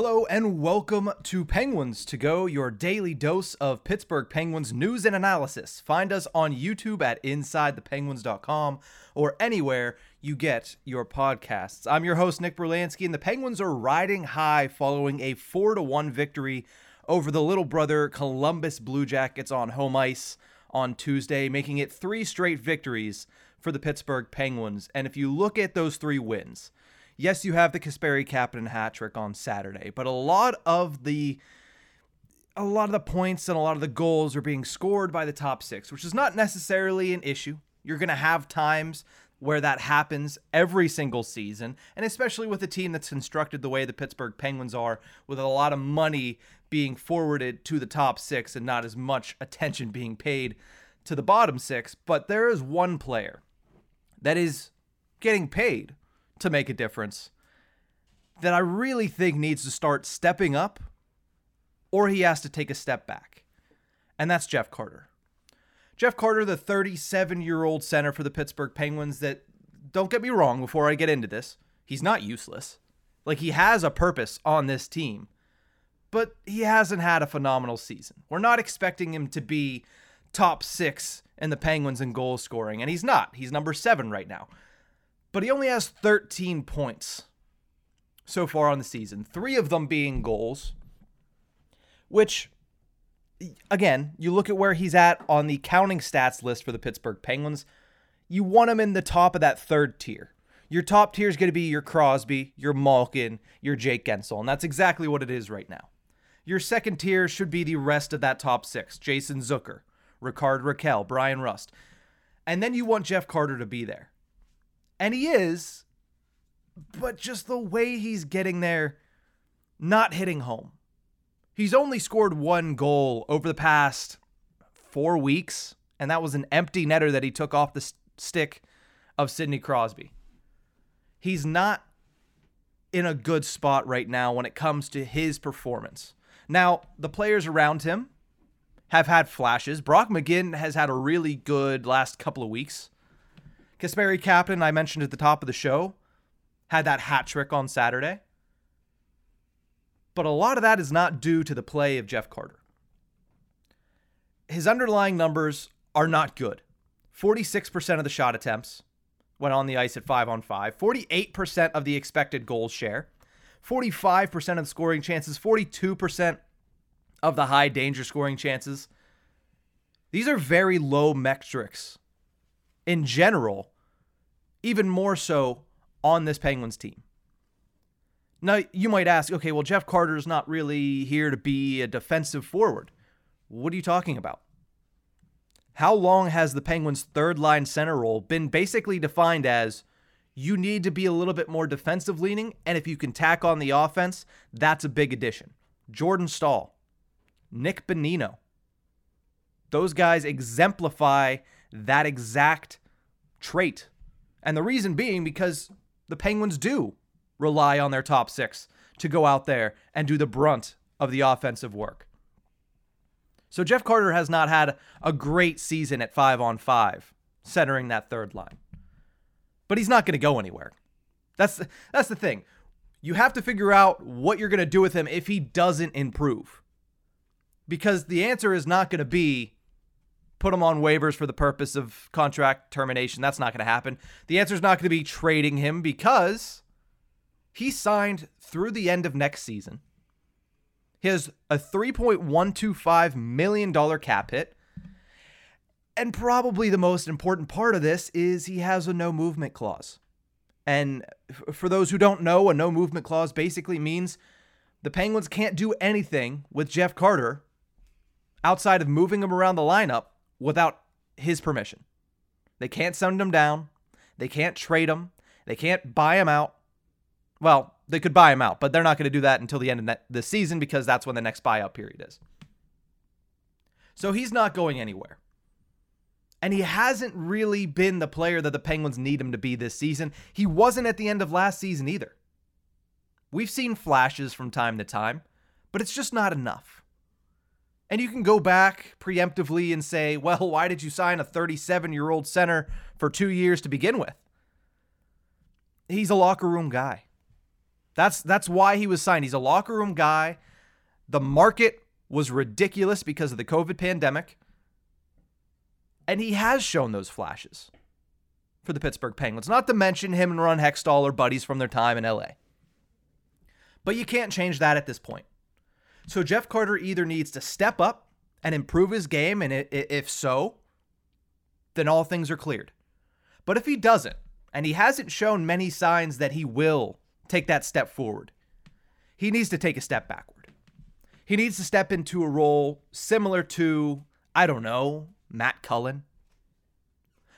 Hello and welcome to Penguins to Go, your daily dose of Pittsburgh Penguins news and analysis. Find us on YouTube at InsideThePenguins.com or anywhere you get your podcasts. I'm your host Nick Berlansky, and the Penguins are riding high following a four to one victory over the little brother Columbus Blue Jackets on home ice on Tuesday, making it three straight victories for the Pittsburgh Penguins. And if you look at those three wins yes, you have the Kasperi Kapanen hat trick on Saturday, but a lot of the a lot of the points and a lot of the goals are being scored by the top six, which is not necessarily an issue. You're going to have times where that happens every single season, and especially with a team that's constructed the way the Pittsburgh Penguins are, with a lot of money being forwarded to the top six and not as much attention being paid to the bottom six. But there is one player that is getting paid to make a difference that I really think needs to start stepping up or he has to take a step back. And that's Jeff Carter. Jeff Carter, the 37 year old center for the Pittsburgh Penguins, that don't get me wrong before I get into this, he's not useless. Like he has a purpose on this team, but he hasn't had a phenomenal season. We're not expecting him to be top six in the Penguins in goal scoring, and he's not. He's number seven right now but he only has 13 points so far on the season, three of them being goals, which, again, you look at where he's at on the counting stats list for the Pittsburgh Penguins, you want him in the top of that third tier. Your top tier is going to be your Crosby, your Malkin, your Jake Guentzel, and that's exactly what it is right now. Your second tier should be the rest of that top six Jason Zucker, Rickard Rakell, Bryan Rust. And then you want Jeff Carter to be there. And he is, but just the way he's getting there, not hitting home. He's only scored one goal over the past four weeks, and that was an empty netter that he took off the stick of Sidney Crosby. He's not in a good spot right now when it comes to his performance. Now, the players around him have had flashes. Brock McGinn has had a really good last couple of weeks. Kasperi Kapanen, I mentioned at the top of the show, had that hat trick on Saturday. But a lot of that is not due to the play of Jeff Carter. His underlying numbers are not good. 46% of the shot attempts went on the ice at 5 on 5, 48% of the expected goals share, 45% of the scoring chances, 42% of the high danger scoring chances. These are very low metrics in general, even more so on this Penguins team. Now, you might ask, okay, well, Jeff Carter's not really here to be a defensive forward. What are you talking about? How long has the Penguins' third line center role been basically defined as you need to be a little bit more defensive leaning, and if you can tack on the offense, that's a big addition. Jordan Staal, Nick Bonino, those guys exemplify that exact trait. And the reason being because the Penguins do rely on their top six to go out there and do the brunt of the offensive work. So Jeff Carter has not had a great season at five on five, centering that third line. But he's not going to go anywhere. That's the, that's the thing. You have to figure out what you're going to do with him if he doesn't improve. because the answer is not going to be put him on waivers for the purpose of contract termination. That's not going to happen. The answer is not going to be trading him because he signed through the end of next season. He has a $3.125 million cap hit. And probably the most important part of this is he has a no movement clause. And for those who don't know, a no movement clause basically means the Penguins can't do anything with Jeff Carter outside of moving him around the lineup without his permission. They can't send him down. They can't trade him. They can't buy him out. Well, they could buy him out, but they're not going to do that until the end of the season because that's when the next buyout period is. So he's not going anywhere. And he hasn't really been the player that the Penguins need him to be this season. He wasn't at the end of last season either. We've seen flashes from time to time, but it's just not enough. And you can go back preemptively and say, well, why did you sign a 37 year old center for two years to begin with? He's a locker room guy. That's, that's why he was signed. He's a locker room guy. The market was ridiculous because of the COVID pandemic. And he has shown those flashes for the Pittsburgh Penguins. Not to mention him and Ron Hextall are buddies from their time in LA. But you can't change that at this point. So Jeff Carter either needs to step up and improve his game, and if so, then all things are cleared. But if he doesn't, and he hasn't shown many signs that he will take that step forward, he needs to take a step backward. He needs to step into a role similar to, I don't know, Matt Cullen.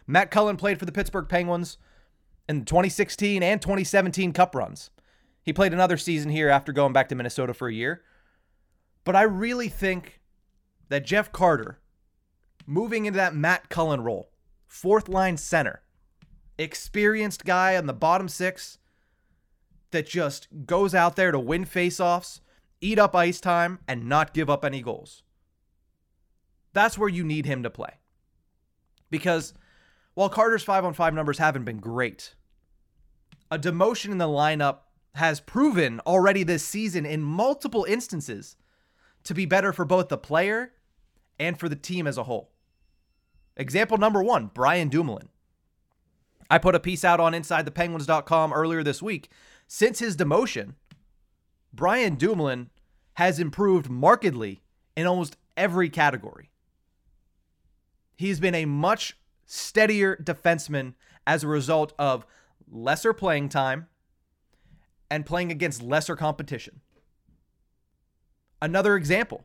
Matt Cullen played for the Pittsburgh Penguins in 2016 and 2017 Cup runs. He played another season here after going back to Minnesota for a year. But I really think that Jeff Carter, moving into that Matt Cullen role, fourth line center, experienced guy on the bottom six that just goes out there to win faceoffs, eat up ice time, and not give up any goals. That's where you need him to play. Because while Carter's 5 on 5 numbers haven't been great, a demotion in the lineup has proven already this season in multiple instances to be better for both the player and for the team as a whole. Example number one Brian Dumoulin. I put a piece out on InsideThePenguins.com earlier this week. Since his demotion, Brian Dumoulin has improved markedly in almost every category. He's been a much steadier defenseman as a result of lesser playing time and playing against lesser competition. Another example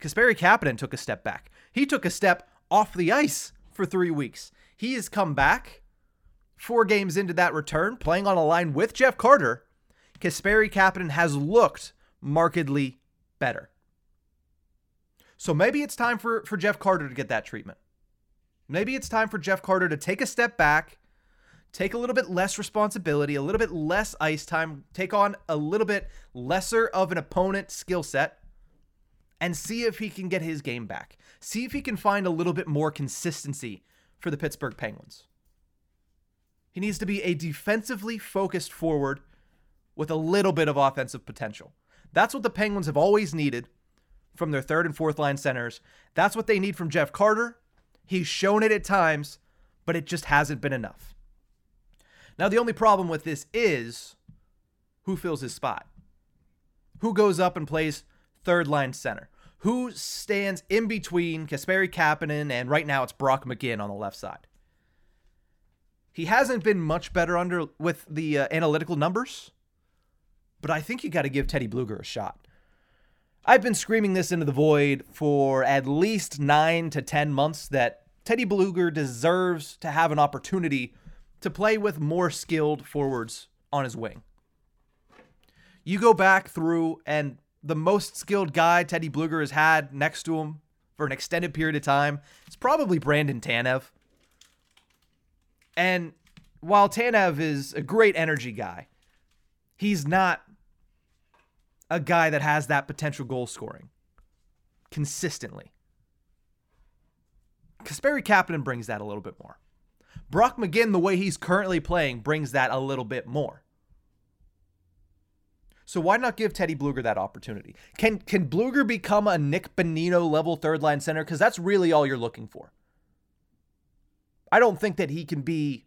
Kasperi Kapanen took a step back. He took a step off the ice for three weeks. He has come back four games into that return, playing on a line with Jeff Carter. Kasperi Kapanen has looked markedly better. So maybe it's time for, for Jeff Carter to get that treatment. Maybe it's time for Jeff Carter to take a step back take a little bit less responsibility, a little bit less ice time, take on a little bit lesser of an opponent skill set, and see if he can get his game back. See if he can find a little bit more consistency for the Pittsburgh Penguins. He needs to be a defensively focused forward with a little bit of offensive potential. That's what the Penguins have always needed from their third and fourth line centers. That's what they need from Jeff Carter. He's shown it at times, but it just hasn't been enough. Now, the only problem with this is who fills his spot? Who goes up and plays third line center? Who stands in between Kasperi Kapanen and right now it's Brock McGinn on the left side? He hasn't been much better under with the uh, analytical numbers, but I think you got to give Teddy Blueger a shot. I've been screaming this into the void for at least nine to 10 months that Teddy Blueger deserves to have an opportunity to play with more skilled forwards on his wing. You go back through, and the most skilled guy Teddy Blueger has had next to him for an extended period of time is probably Brandon Tanev. And while Tanev is a great energy guy, he's not a guy that has that potential goal scoring consistently. Kasperi Kapanen brings that a little bit more. Brock McGinn, the way he's currently playing, brings that a little bit more. So why not give Teddy Blueger that opportunity? Can can Blueger become a Nick Bonino level third line center? Because that's really all you're looking for. I don't think that he can be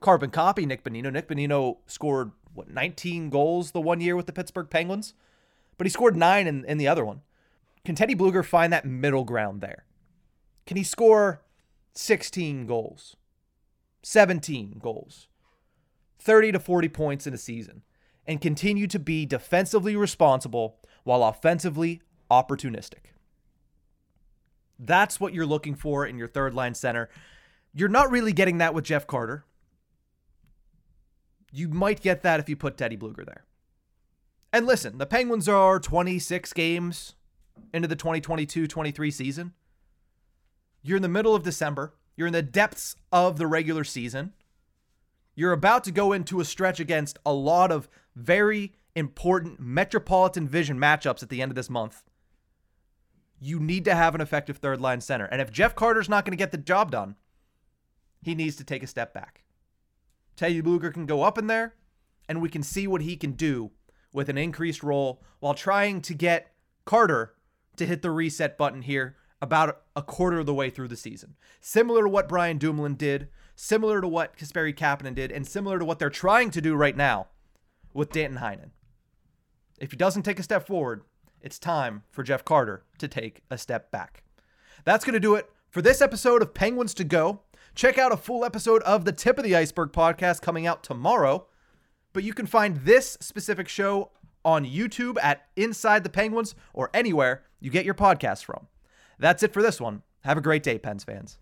carbon copy Nick Bonino. Nick Bonino scored what 19 goals the one year with the Pittsburgh Penguins, but he scored nine in, in the other one. Can Teddy Blueger find that middle ground there? Can he score 16 goals, 17 goals, 30 to 40 points in a season? and continue to be defensively responsible while offensively opportunistic. That's what you're looking for in your third line center. You're not really getting that with Jeff Carter. You might get that if you put Teddy Blueger there. And listen, the Penguins are 26 games into the 2022 23 season. You're in the middle of December, you're in the depths of the regular season. You're about to go into a stretch against a lot of very important Metropolitan Division matchups at the end of this month. You need to have an effective third line center. And if Jeff Carter's not going to get the job done, he needs to take a step back. Teddy Blueger can go up in there, and we can see what he can do with an increased role while trying to get Carter to hit the reset button here about a quarter of the way through the season. Similar to what Brian Dumoulin did, similar to what Kasperi Kapanen did, and similar to what they're trying to do right now with Danton Heinen. If he doesn't take a step forward, it's time for Jeff Carter to take a step back. That's going to do it for this episode of Penguins to Go. Check out a full episode of the Tip of the Iceberg podcast coming out tomorrow. But you can find this specific show on YouTube at Inside the Penguins or anywhere you get your podcasts from. That's it for this one. Have a great day, Pens fans.